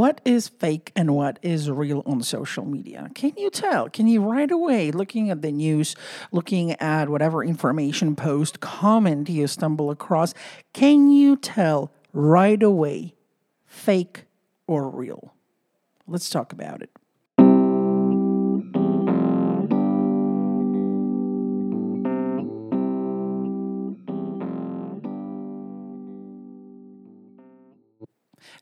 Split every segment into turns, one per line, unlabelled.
what is fake and what is real on social media? Can you tell? Can you right away, looking at the news, looking at whatever information, post, comment you stumble across, can you tell right away fake or real? Let's talk about it.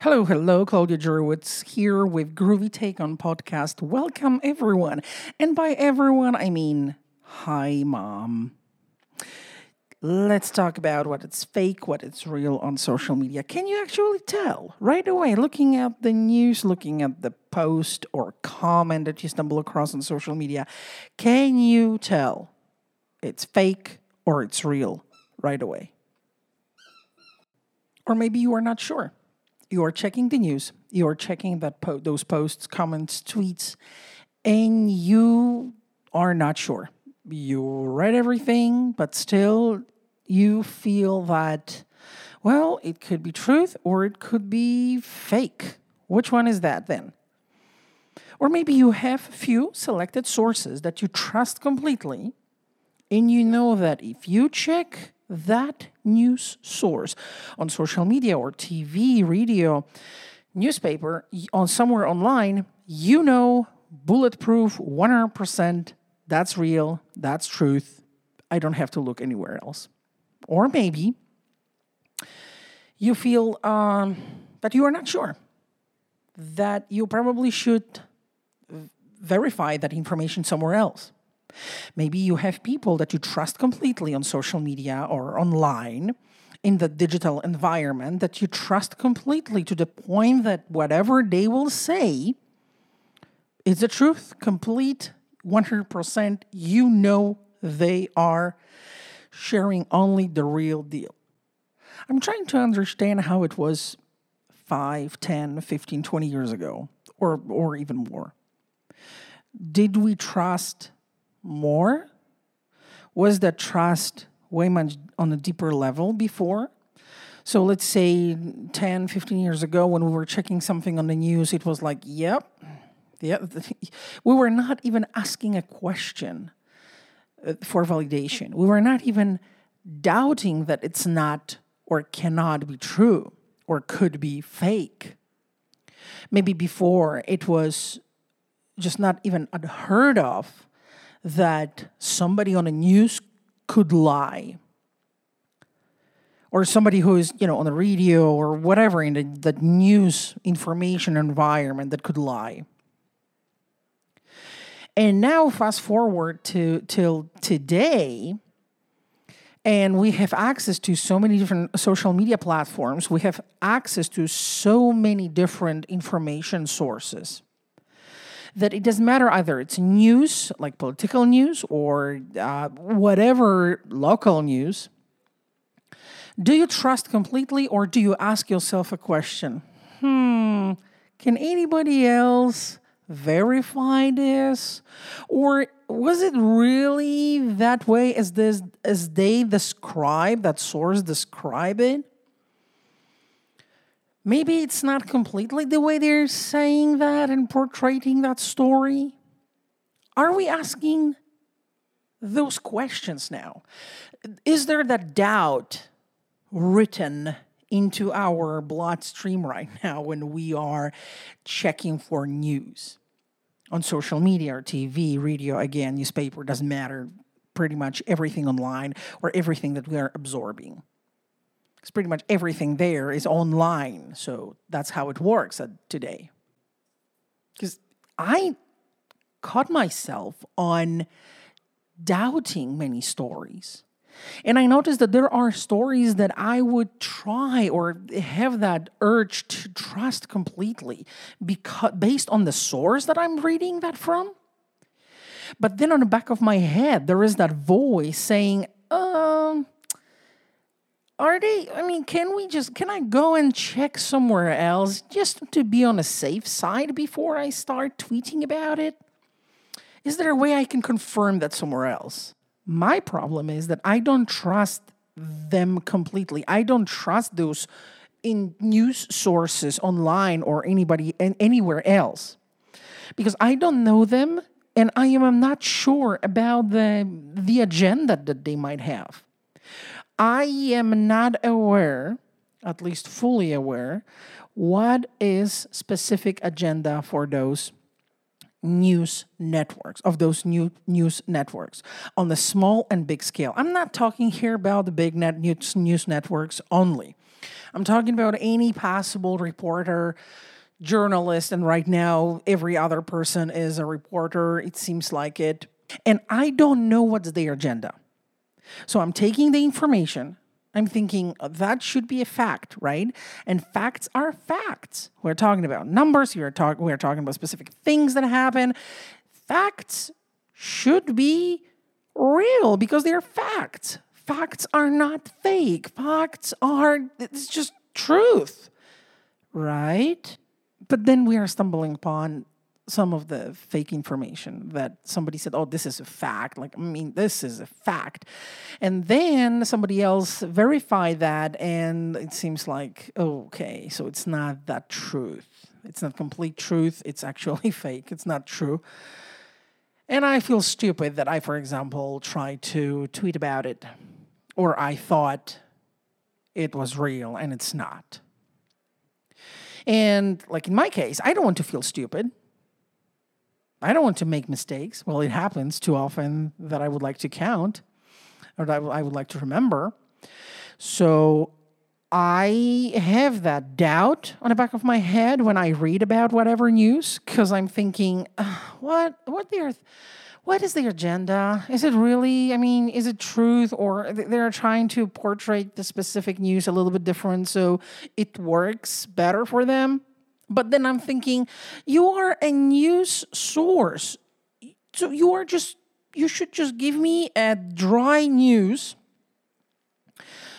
Hello, hello, Claudia Jurewitz here with Groovy Take on Podcast. Welcome, everyone. And by everyone, I mean, hi, mom. Let's talk about what it's fake, what it's real on social media. Can you actually tell right away, looking at the news, looking at the post or comment that you stumble across on social media? Can you tell it's fake or it's real right away? Or maybe you are not sure you are checking the news, you are checking that po- those posts, comments, tweets, and you are not sure. You read everything, but still you feel that, well, it could be truth or it could be fake. Which one is that then? Or maybe you have few selected sources that you trust completely, and you know that if you check that news source on social media or TV, radio, newspaper, on somewhere online, you know bulletproof 100% that's real, that's truth. I don't have to look anywhere else. Or maybe you feel um, that you are not sure, that you probably should verify that information somewhere else. Maybe you have people that you trust completely on social media or online in the digital environment that you trust completely to the point that whatever they will say is the truth, complete 100%. You know they are sharing only the real deal. I'm trying to understand how it was 5, 10, 15, 20 years ago, or, or even more. Did we trust more? Was that trust way much on a deeper level before? So let's say 10, 15 years ago when we were checking something on the news, it was like, yep, yep. We were not even asking a question uh, for validation. We were not even doubting that it's not or cannot be true or could be fake. Maybe before it was just not even unheard of that somebody on the news could lie. Or somebody who is you know on the radio or whatever in the, the news information environment that could lie. And now fast forward to till today and we have access to so many different social media platforms. We have access to so many different information sources that it doesn't matter either it's news, like political news, or uh, whatever local news. Do you trust completely, or do you ask yourself a question? Hmm, can anybody else verify this? Or was it really that way as this as they describe that source describe it? Maybe it's not completely the way they're saying that and portraying that story. Are we asking those questions now? Is there that doubt written into our bloodstream right now when we are checking for news on social media or TV, radio, again, newspaper, doesn't matter, pretty much everything online or everything that we are absorbing? Because pretty much everything there is online. So that's how it works today. Because I caught myself on doubting many stories. And I noticed that there are stories that I would try or have that urge to trust completely because based on the source that I'm reading that from. But then on the back of my head, there is that voice saying, um, are they i mean can we just can i go and check somewhere else just to be on a safe side before i start tweeting about it? Is there a way i can confirm that somewhere else? My problem is that i don't trust them completely. I don't trust those in news sources online or anybody and anywhere else. Because I don't know them and I am not sure about the the agenda that they might have. I am not aware, at least fully aware, what is specific agenda for those news networks of those new news networks on the small and big scale. I'm not talking here about the big net news, news networks only. I'm talking about any possible reporter, journalist, and right now every other person is a reporter. It seems like it. And I don't know what's their agenda. So I'm taking the information. I'm thinking uh, that should be a fact, right? And facts are facts. We're talking about numbers. We're, talk- we're talking about specific things that happen. Facts should be real because they're facts. Facts are not fake. Facts are, it's just truth, right? But then we are stumbling upon some of the fake information that somebody said, oh, this is a fact. Like, I mean, this is a fact. And then somebody else verified that, and it seems like, okay, so it's not that truth. It's not complete truth. It's actually fake. It's not true. And I feel stupid that I, for example, tried to tweet about it, or I thought it was real and it's not. And like in my case, I don't want to feel stupid. I don't want to make mistakes. Well, it happens too often that I would like to count or that I would like to remember. So I have that doubt on the back of my head when I read about whatever news because I'm thinking, what what their what is the agenda? Is it really? I mean, is it truth or they're trying to portray the specific news a little bit different so it works better for them? But then I'm thinking, you are a news source. So you are just, you should just give me a dry news.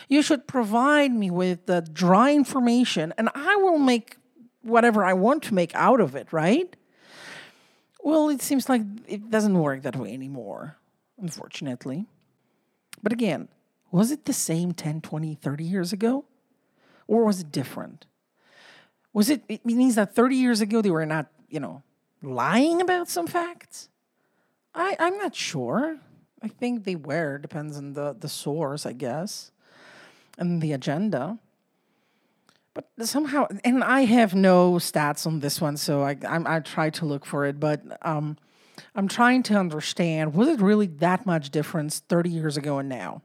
You should provide me with the dry information and I will make whatever I want to make out of it, right? Well, it seems like it doesn't work that way anymore, unfortunately. But again, was it the same 10, 20, 30 years ago? Or was it different? Was it, it means that 30 years ago they were not, you know, lying about some facts? I, I'm not sure. I think they were, depends on the, the source, I guess, and the agenda. But somehow, and I have no stats on this one, so I, I'm, I try to look for it, but um, I'm trying to understand was it really that much difference 30 years ago and now?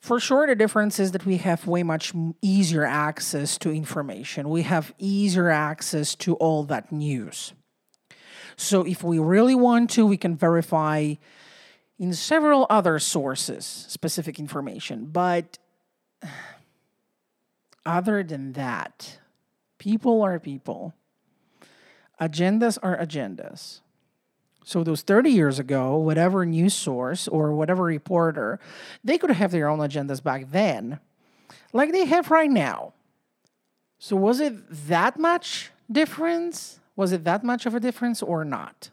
For sure, the difference is that we have way much easier access to information. We have easier access to all that news. So, if we really want to, we can verify in several other sources specific information. But other than that, people are people, agendas are agendas. So those 30 years ago, whatever news source or whatever reporter, they could have their own agendas back then, like they have right now. So was it that much difference? Was it that much of a difference or not?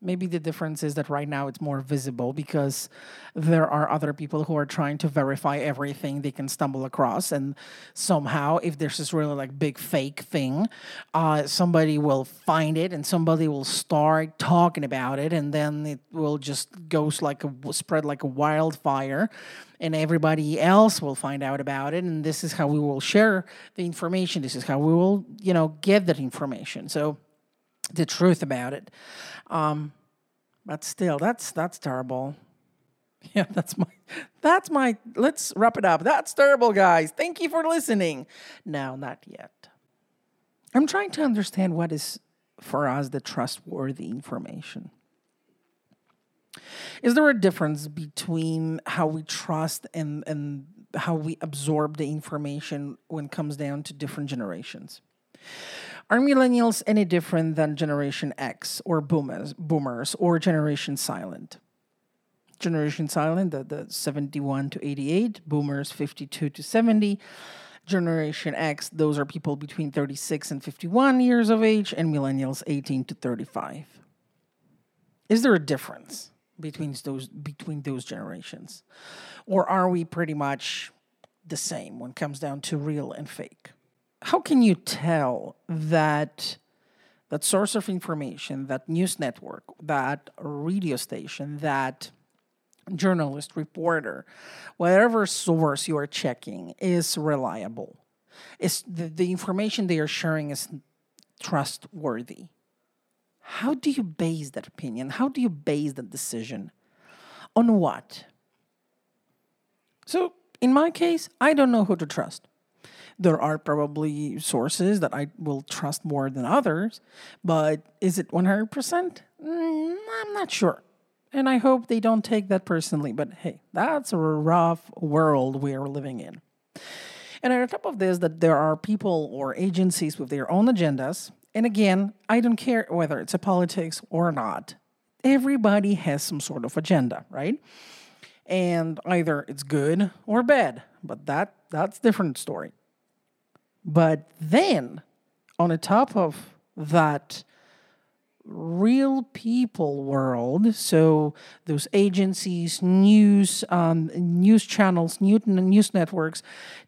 Maybe the difference is that right now it's more visible because there are other people who are trying to verify everything they can stumble across. And somehow, if there's this really like big fake thing, uh, somebody will find it and somebody will start talking about it. And then it will just goes like a spread like a wildfire. And everybody else will find out about it. And this is how we will share the information. This is how we will, you know, get that information. So, the truth about it. Um, but still, that's that's terrible. Yeah, that's my that's my let's wrap it up. That's terrible, guys. Thank you for listening. No, not yet. I'm trying to understand what is for us the trustworthy information. Is there a difference between how we trust and, and how we absorb the information when it comes down to different generations? Are millennials any different than Generation X or boomers, boomers or Generation Silent? Generation Silent, the, the 71 to 88, boomers 52 to 70. Generation X, those are people between 36 and 51 years of age, and millennials 18 to 35. Is there a difference between those between those generations? Or are we pretty much the same when it comes down to real and fake. How can you tell that that source of information, that news network, that radio station, that journalist, reporter, whatever source you are checking is reliable? Is the, the information they are sharing is trustworthy? How do you base that opinion? How do you base that decision? On what? So, in my case, I don't know who to trust. There are probably sources that I will trust more than others, but is it 100%? Mm, I'm not sure. And I hope they don't take that personally, but hey, that's a rough world we are living in. And on top of this, that there are people or agencies with their own agendas and again, I don't care whether it's a politics or not. Everybody has some sort of agenda, right? And either it's good or bad, but that that's a different story. But then on the top of that real people world. So those agencies, news, um, news channels, news, news networks,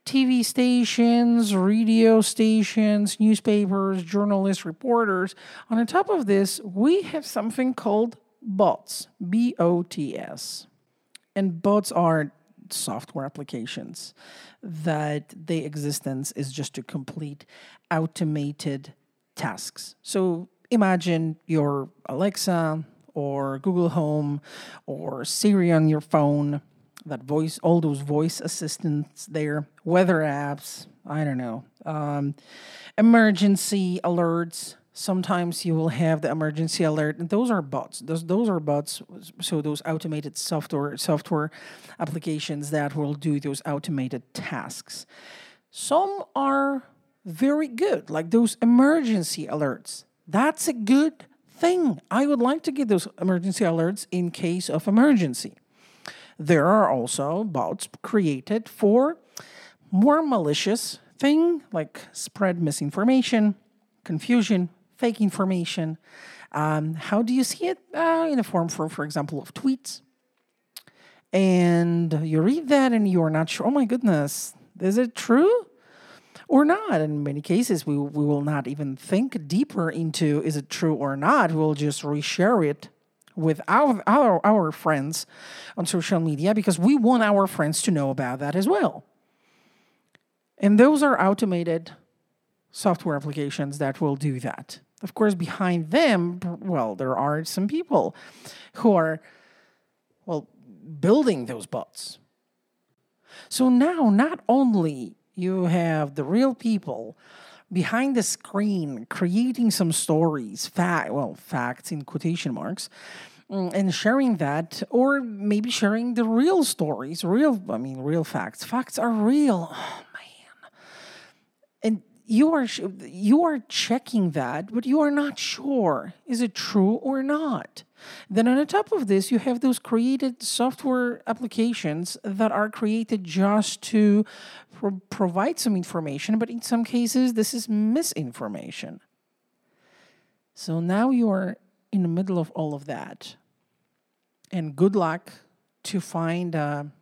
TV stations, radio stations, newspapers, journalists, reporters. On the top of this, we have something called bots, B O T S. And bots are software applications that their existence is just to complete automated tasks. So imagine your Alexa or Google Home or Siri on your phone, that voice, all those voice assistants there, weather apps, I don't know, um, emergency alerts. Sometimes you will have the emergency alert, and those are bots. Those those are bots. So those automated software software applications that will do those automated tasks. Some are very good, like those emergency alerts that's a good thing. I would like to get those emergency alerts in case of emergency. There are also bots created for more malicious thing like spread misinformation, confusion, fake information. Um, how do you see it? Uh, in a form, for for example, of tweets. And you read that and you're not sure. Oh my goodness, is it true? or not. In many cases, we, we will not even think deeper into is it true or not. We'll just reshare it with our, our, our friends on social media because we want our friends to know about that as well. And those are automated software applications that will do that. Of course, behind them, well, there are some people who are, well, building those bots. So now, not only you have the real people behind the screen creating some stories, fact, well, facts in quotation marks, mm, and sharing that, or maybe sharing the real stories, real, I mean, real facts. Facts are real. Oh, man. And you are you are checking that, but you are not sure is it true or not. Then on top of this, you have those created software applications that are created just to pro- provide some information, but in some cases, this is misinformation. So now you are in the middle of all of that. And good luck to find a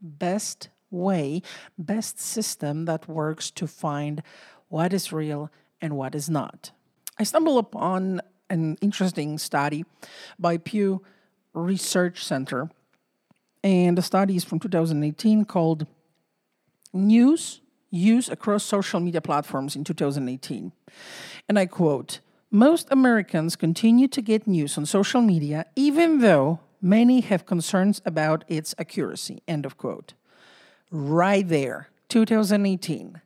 best way, best system that works to find what is real and what is not. I stumbled upon an interesting study by Pew Research Center, and the study is from 2018 called News Use Across Social Media Platforms in 2018. And I quote Most Americans continue to get news on social media, even though many have concerns about its accuracy. End of quote. Right there, 2018.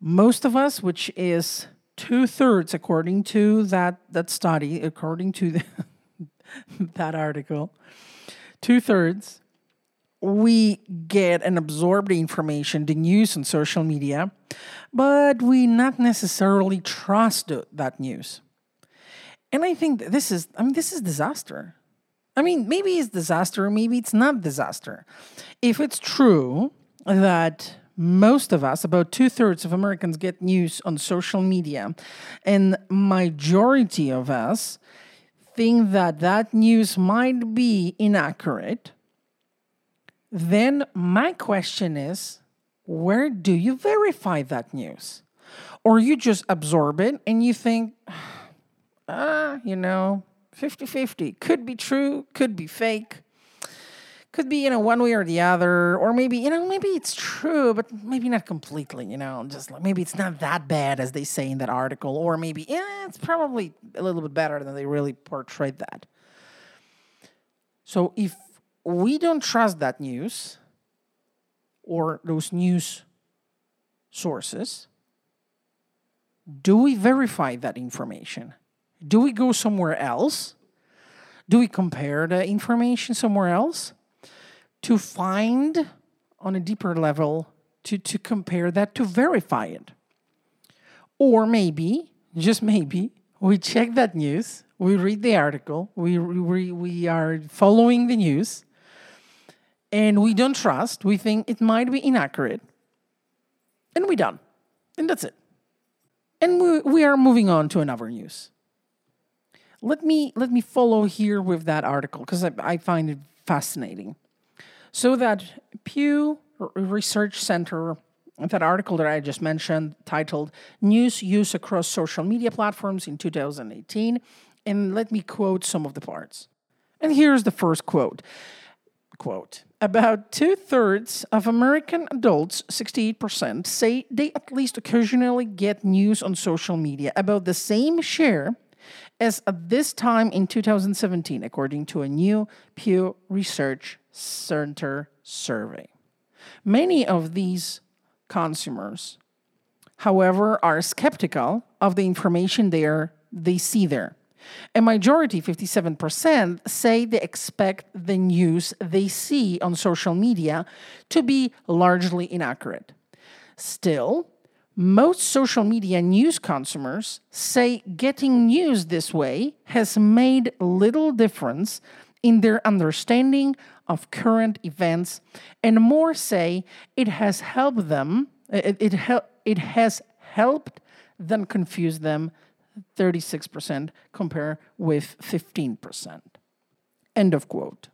Most of us, which is two thirds, according to that, that study, according to the, that article, two thirds, we get and absorb the information, the news on social media, but we not necessarily trust that news. And I think this is, I mean, this is disaster. I mean, maybe it's disaster, maybe it's not disaster. If it's true that most of us, about two thirds of Americans, get news on social media, and majority of us think that that news might be inaccurate. Then my question is, where do you verify that news? Or you just absorb it and you think, ah, you know, 50 50. Could be true, could be fake, could be, you know, one way or the other. Or maybe, you know, maybe it's true, but maybe not completely, you know, just like maybe it's not that bad as they say in that article. Or maybe, yeah, it's probably a little bit better than they really portrayed that. So if we don't trust that news or those news sources, do we verify that information? Do we go somewhere else? Do we compare the information somewhere else to find on a deeper level to, to compare that to verify it? Or maybe, just maybe, we check that news we read the article, we, we, we are following the news, and we don't trust, we think it might be inaccurate, and we're done. And that's it. And we, we are moving on to another news. Let me, let me follow here with that article because I, I find it fascinating. So, that Pew Research Center that article that I just mentioned, titled News Use Across Social Media Platforms in 2018, and let me quote some of the parts. And here's the first quote. Quote About two thirds of American adults, 68%, say they at least occasionally get news on social media, about the same share as at this time in 2017, according to a new Pew Research Center survey. Many of these consumers, however, are skeptical of the information they, are, they see there. A majority, 57%, say they expect the news they see on social media to be largely inaccurate. Still, most social media news consumers say getting news this way has made little difference in their understanding of current events, and more say it has helped them, it, it, it has helped than confuse them 36% compare with 15%. End of quote.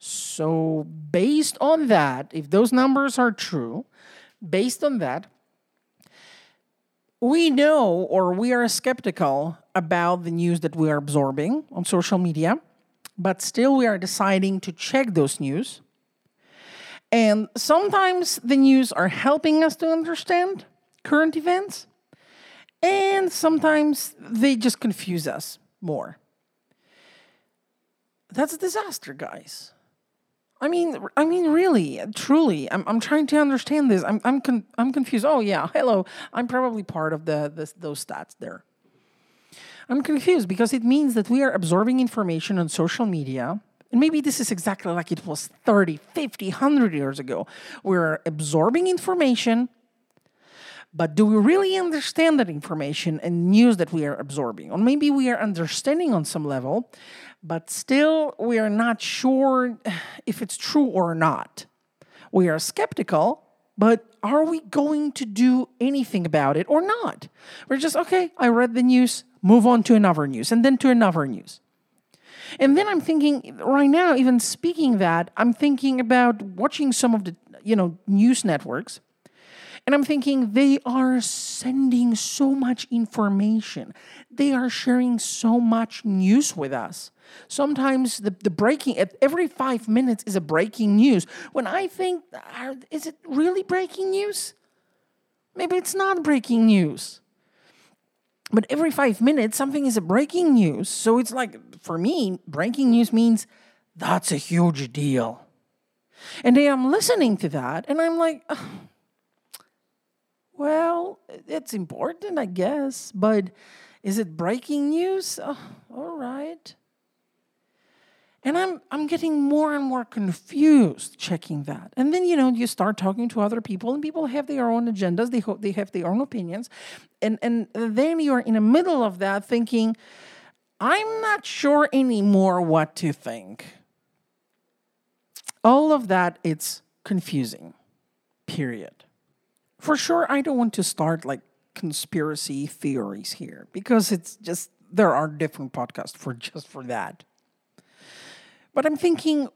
So, based on that, if those numbers are true, based on that, we know or we are skeptical about the news that we are absorbing on social media, but still we are deciding to check those news. And sometimes the news are helping us to understand current events, and sometimes they just confuse us more. That's a disaster, guys. I mean, I mean, really, truly, I'm, I'm trying to understand this. I'm, I'm, con- I'm confused. Oh yeah, hello. I'm probably part of the, the those stats there. I'm confused because it means that we are absorbing information on social media and maybe this is exactly like it was 30, 50, 100 years ago. We're absorbing information but do we really understand that information and news that we are absorbing? Or maybe we are understanding on some level, but still we are not sure if it's true or not. We are skeptical, but are we going to do anything about it or not? We're just, okay, I read the news, move on to another news, and then to another news. And then I'm thinking right now, even speaking that, I'm thinking about watching some of the you know news networks and I'm thinking they are sending so much information. They are sharing so much news with us. Sometimes the, the breaking, every five minutes is a breaking news. When I think, is it really breaking news? Maybe it's not breaking news. But every five minutes, something is a breaking news. So it's like, for me, breaking news means that's a huge deal. And I'm listening to that and I'm like, well, it's important, I guess, but is it breaking news? Oh, all right. And I'm I'm getting more and more confused checking that. And then you know you start talking to other people, and people have their own agendas. They ho- they have their own opinions, and and then you're in the middle of that thinking, I'm not sure anymore what to think. All of that it's confusing. Period for sure, I don't want to start like conspiracy theories here because it's just there are different podcasts for just for that. But I'm thinking,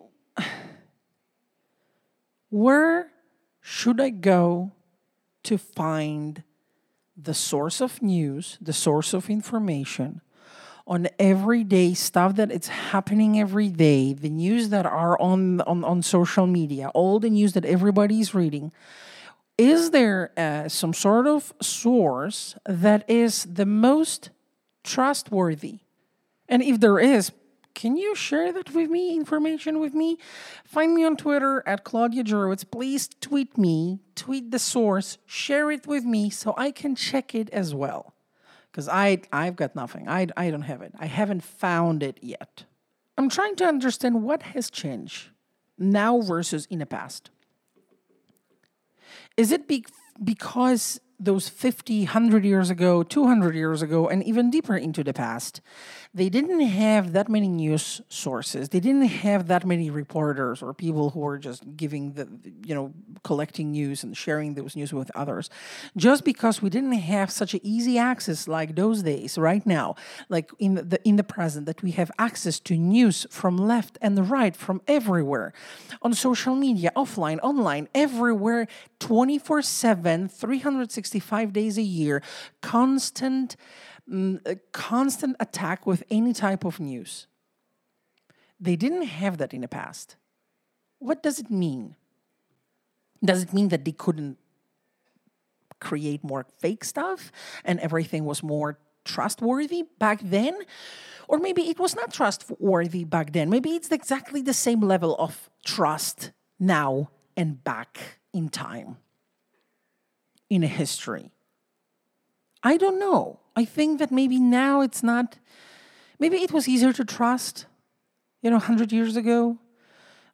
where should I go to find the source of news, the source of information on everyday stuff that it's happening every day, the news that are on, on, on social media, all the news that everybody's reading, is there uh, some sort of source that is the most trustworthy? And if there is, can you share that with me, information with me? Find me on Twitter at Claudia Jurowitz. Please tweet me, tweet the source, share it with me so I can check it as well. Because I, I've got nothing. I, I don't have it. I haven't found it yet. I'm trying to understand what has changed now versus in the past. Is it be- because those 50, 100 years ago, 200 years ago, and even deeper into the past, they didn't have that many news sources. They didn't have that many reporters or people who were just giving the, you know, collecting news and sharing those news with others. Just because we didn't have such easy access like those days, right now, like in the in the present, that we have access to news from left and right, from everywhere, on social media, offline, online, everywhere, 24 7, 365 days a year, constant, mm, constant attack with any type of news. They didn't have that in the past. What does it mean? Does it mean that they couldn't create more fake stuff and everything was more trustworthy back then? Or maybe it was not trustworthy back then. Maybe it's exactly the same level of trust now and back in time, in history? I don't know. I think that maybe now it's not, maybe it was easier to trust, you know, 100 years ago,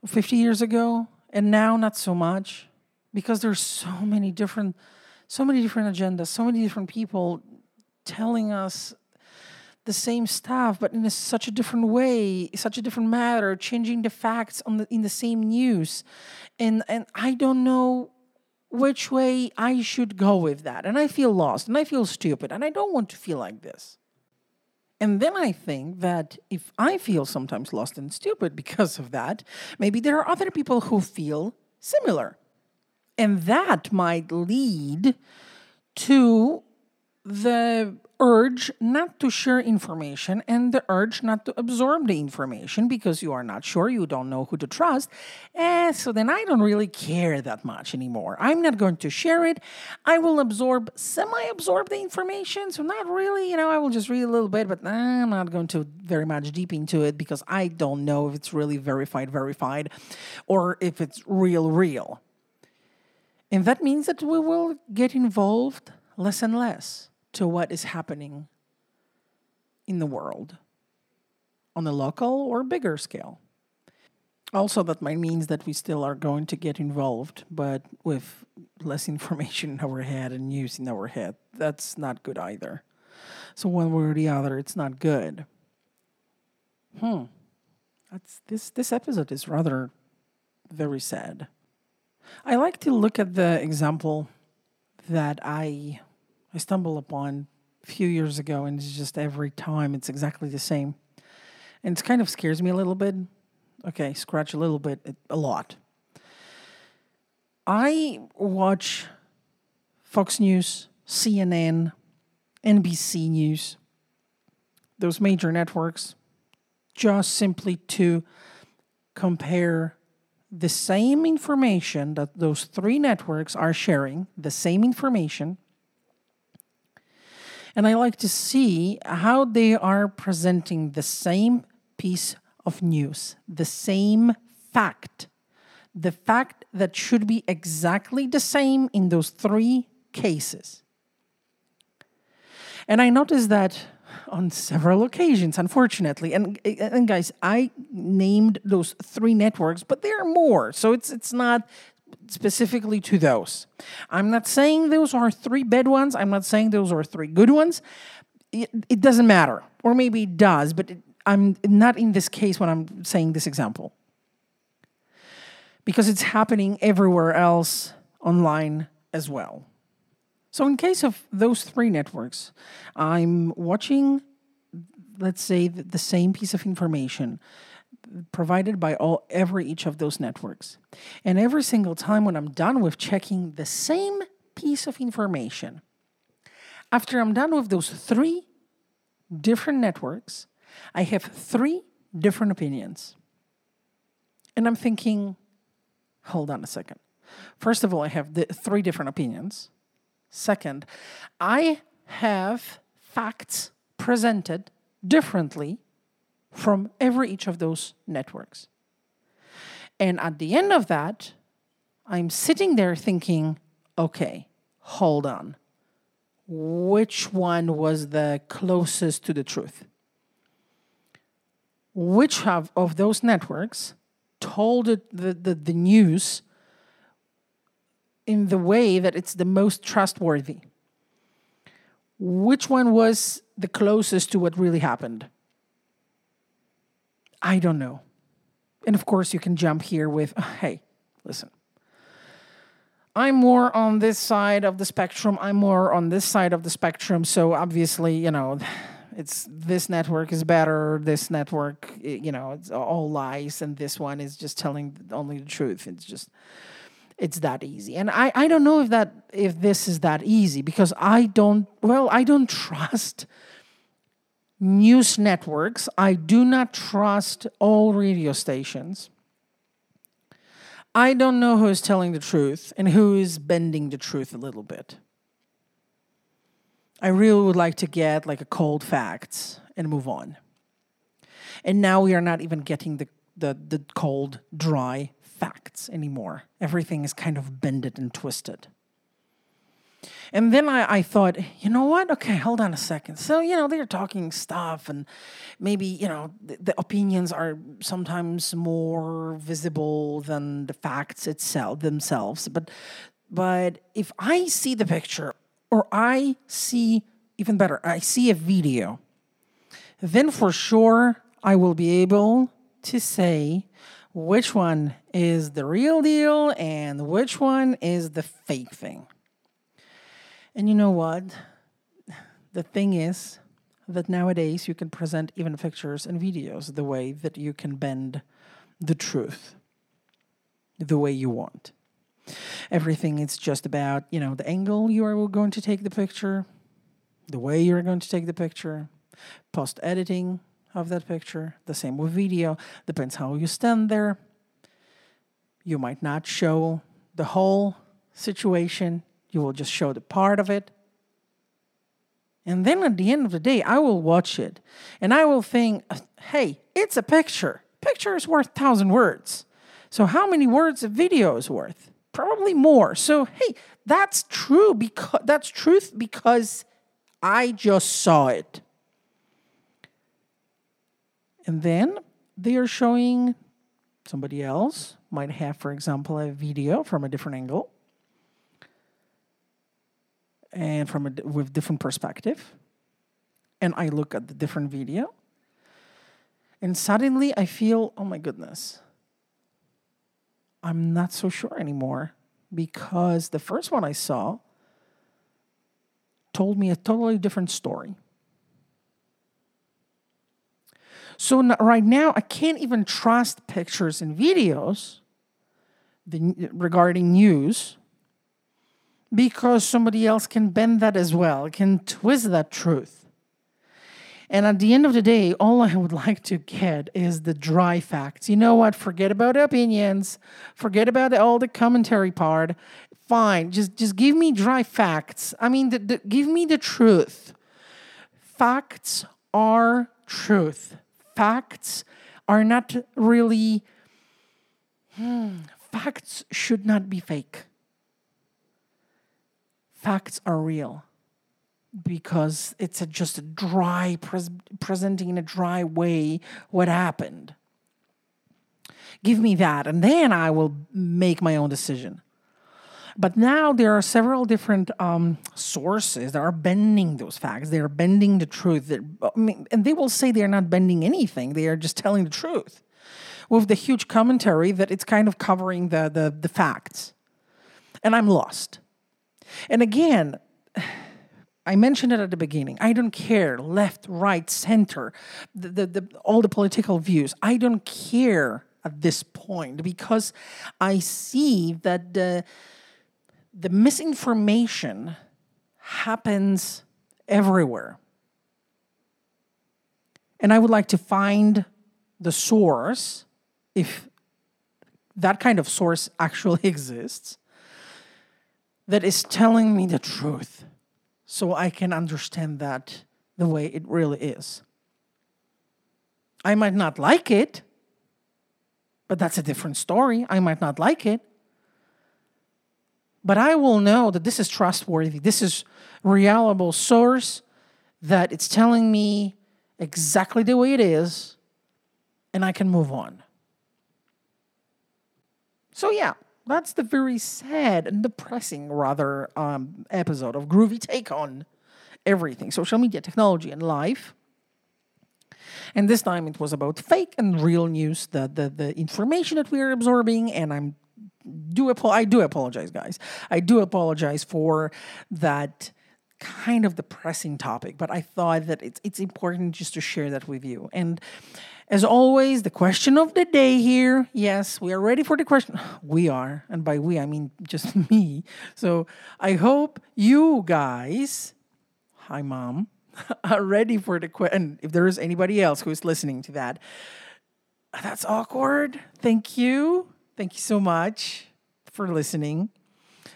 50 years ago, and now not so much because there's so many different so many different agendas so many different people telling us the same stuff but in a, such a different way such a different matter changing the facts on the, in the same news and and i don't know which way i should go with that and i feel lost and i feel stupid and i don't want to feel like this and then I think that if I feel sometimes lost and stupid because of that, maybe there are other people who feel similar. And that might lead to the urge not to share information and the urge not to absorb the information because you are not sure, you don't know who to trust. And so then I don't really care that much anymore. I'm not going to share it. I will absorb, semi absorb the information. So, not really, you know, I will just read a little bit, but I'm not going to very much deep into it because I don't know if it's really verified, verified, or if it's real, real. And that means that we will get involved less and less to what is happening in the world on a local or bigger scale. Also, that might means that we still are going to get involved, but with less information in our head and news in our head. That's not good either. So one way or the other, it's not good. Hmm. That's this this episode is rather very sad. I like to look at the example that I I stumbled upon a few years ago, and it's just every time it's exactly the same. And it kind of scares me a little bit. Okay, scratch a little bit, a lot. I watch Fox News, CNN, NBC News, those major networks, just simply to compare the same information that those three networks are sharing, the same information and I like to see how they are presenting the same piece of news, the same fact, the fact that should be exactly the same in those three cases. And I noticed that on several occasions, unfortunately. And, and guys, I named those three networks, but there are more. So it's it's not specifically to those. I'm not saying those are three bad ones. I'm not saying those are three good ones. It, it doesn't matter. Or maybe it does, but it, I'm not in this case when I'm saying this example. Because it's happening everywhere else online as well. So, in case of those three networks, I'm watching, let's say, the same piece of information provided by all every each of those networks. And every single time when I'm done with checking the same piece of information, after I'm done with those three different networks, I have three different opinions. And I'm thinking, hold on a second. First of all, I have the three different opinions. Second, I have facts presented differently from every each of those networks. And at the end of that, I'm sitting there thinking, okay, hold on. Which one was the closest to the truth? Which of, of those networks told the, the, the news in the way that it's the most trustworthy? Which one was the closest to what really happened? I don't know. And of course, you can jump here with, hey, listen, I'm more on this side of the spectrum. I'm more on this side of the spectrum. So obviously, you know, it's this network is better. This network, you know, it's all lies, and this one is just telling only the truth. It's just, it's that easy. And I, I don't know if that if this is that easy because I don't. Well, I don't trust news networks. I do not trust all radio stations. I don't know who is telling the truth and who is bending the truth a little bit. I really would like to get like a cold facts and move on. And now we are not even getting the, the, the cold, dry facts anymore. Everything is kind of bended and twisted. And then I, I thought, you know what? Okay, hold on a second. So, you know, they're talking stuff, and maybe, you know, the, the opinions are sometimes more visible than the facts itself themselves. But but if I see the picture or I see even better, I see a video, then for sure I will be able to say which one is the real deal and which one is the fake thing. And you know what? The thing is that nowadays you can present even pictures and videos the way that you can bend the truth the way you want. Everything is just about, you know, the angle you are going to take the picture, the way you're going to take the picture, post editing of that picture, the same with video, depends how you stand there. You might not show the whole situation you will just show the part of it. And then at the end of the day, I will watch it and I will think, hey, it's a picture. Picture is worth thousand words. So how many words a video is worth? Probably more. So hey, that's true because that's truth because I just saw it. And then they are showing somebody else might have, for example, a video from a different angle and from a with different perspective and i look at the different video and suddenly i feel oh my goodness i'm not so sure anymore because the first one i saw told me a totally different story. So right now i can't even trust pictures and videos the, regarding news because somebody else can bend that as well, can twist that truth. And at the end of the day, all I would like to get is the dry facts. You know what? Forget about opinions. Forget about all the commentary part. Fine, just just give me dry facts. I mean, the, the, give me the truth. Facts are truth. Facts are not really. Hmm, facts should not be fake facts are real because it's a, just a dry pres- presenting in a dry way what happened. Give me that and then i will make my own decision. But now there are several different um, sources that are bending those facts. They are bending the truth. I mean, and they will say they are not bending anything. They are just telling the truth with the huge commentary that it's kind of covering the, the, the facts. And i'm lost and again, I mentioned it at the beginning. I don't care left, right, center, the, the, the, all the political views. I don't care at this point because I see that the, the misinformation happens everywhere. And I would like to find the source, if that kind of source actually exists, that is telling me the truth so I can understand that the way it really is. I might not like it, but that's a different story. I might not like it. But I will know that this is trustworthy. This is reliable source that it's telling me exactly the way it is and I can move on. So yeah, that's the very sad and depressing rather um, episode of Groovy Take on everything, social media, technology and life. And this time it was about fake and real news, the the, the information that we are absorbing, and I'm do I do apologize, guys. I do apologize for that kind of depressing topic, but I thought that it's it's important just to share that with you. And as always, the question of the day here. Yes, we are ready for the question. We are, and by we I mean just me. So I hope you guys, hi mom, are ready for the question. If there is anybody else who is listening to that, that's awkward. Thank you. Thank you so much for listening.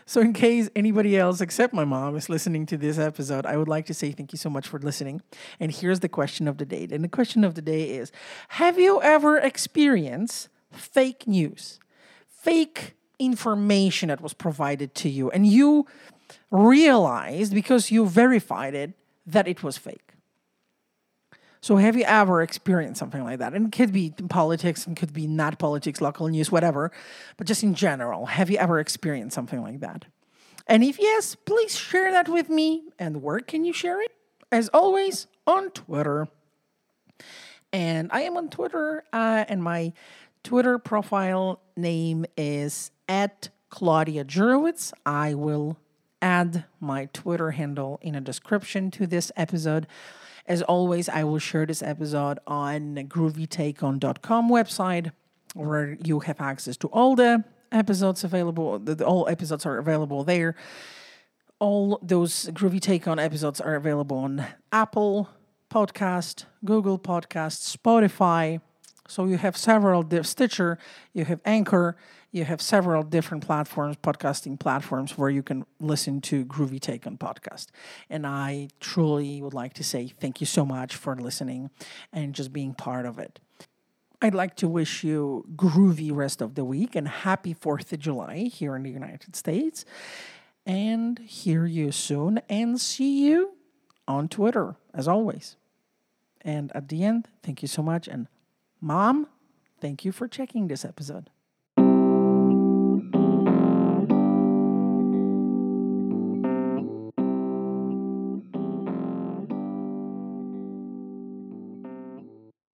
So, in case anybody else except my mom is listening to this episode, I would like to say thank you so much for listening. And here's the question of the day. And the question of the day is Have you ever experienced fake news, fake information that was provided to you, and you realized because you verified it that it was fake? So, have you ever experienced something like that? And it could be politics and could be not politics, local news, whatever, but just in general, have you ever experienced something like that? And if yes, please share that with me. And where can you share it? As always, on Twitter. And I am on Twitter, uh, and my Twitter profile name is at Claudia Jurowitz. I will add my Twitter handle in a description to this episode. As always, I will share this episode on groovytakeon.com website where you have access to all the episodes available. The, the, all episodes are available there. All those Groovy Take On episodes are available on Apple Podcast, Google Podcast, Spotify. So you have several Stitcher, you have Anchor, you have several different platforms, podcasting platforms, where you can listen to Groovy Take on podcast. And I truly would like to say thank you so much for listening and just being part of it. I'd like to wish you groovy rest of the week and happy 4th of July here in the United States. And hear you soon and see you on Twitter as always. And at the end, thank you so much. And mom, thank you for checking this episode.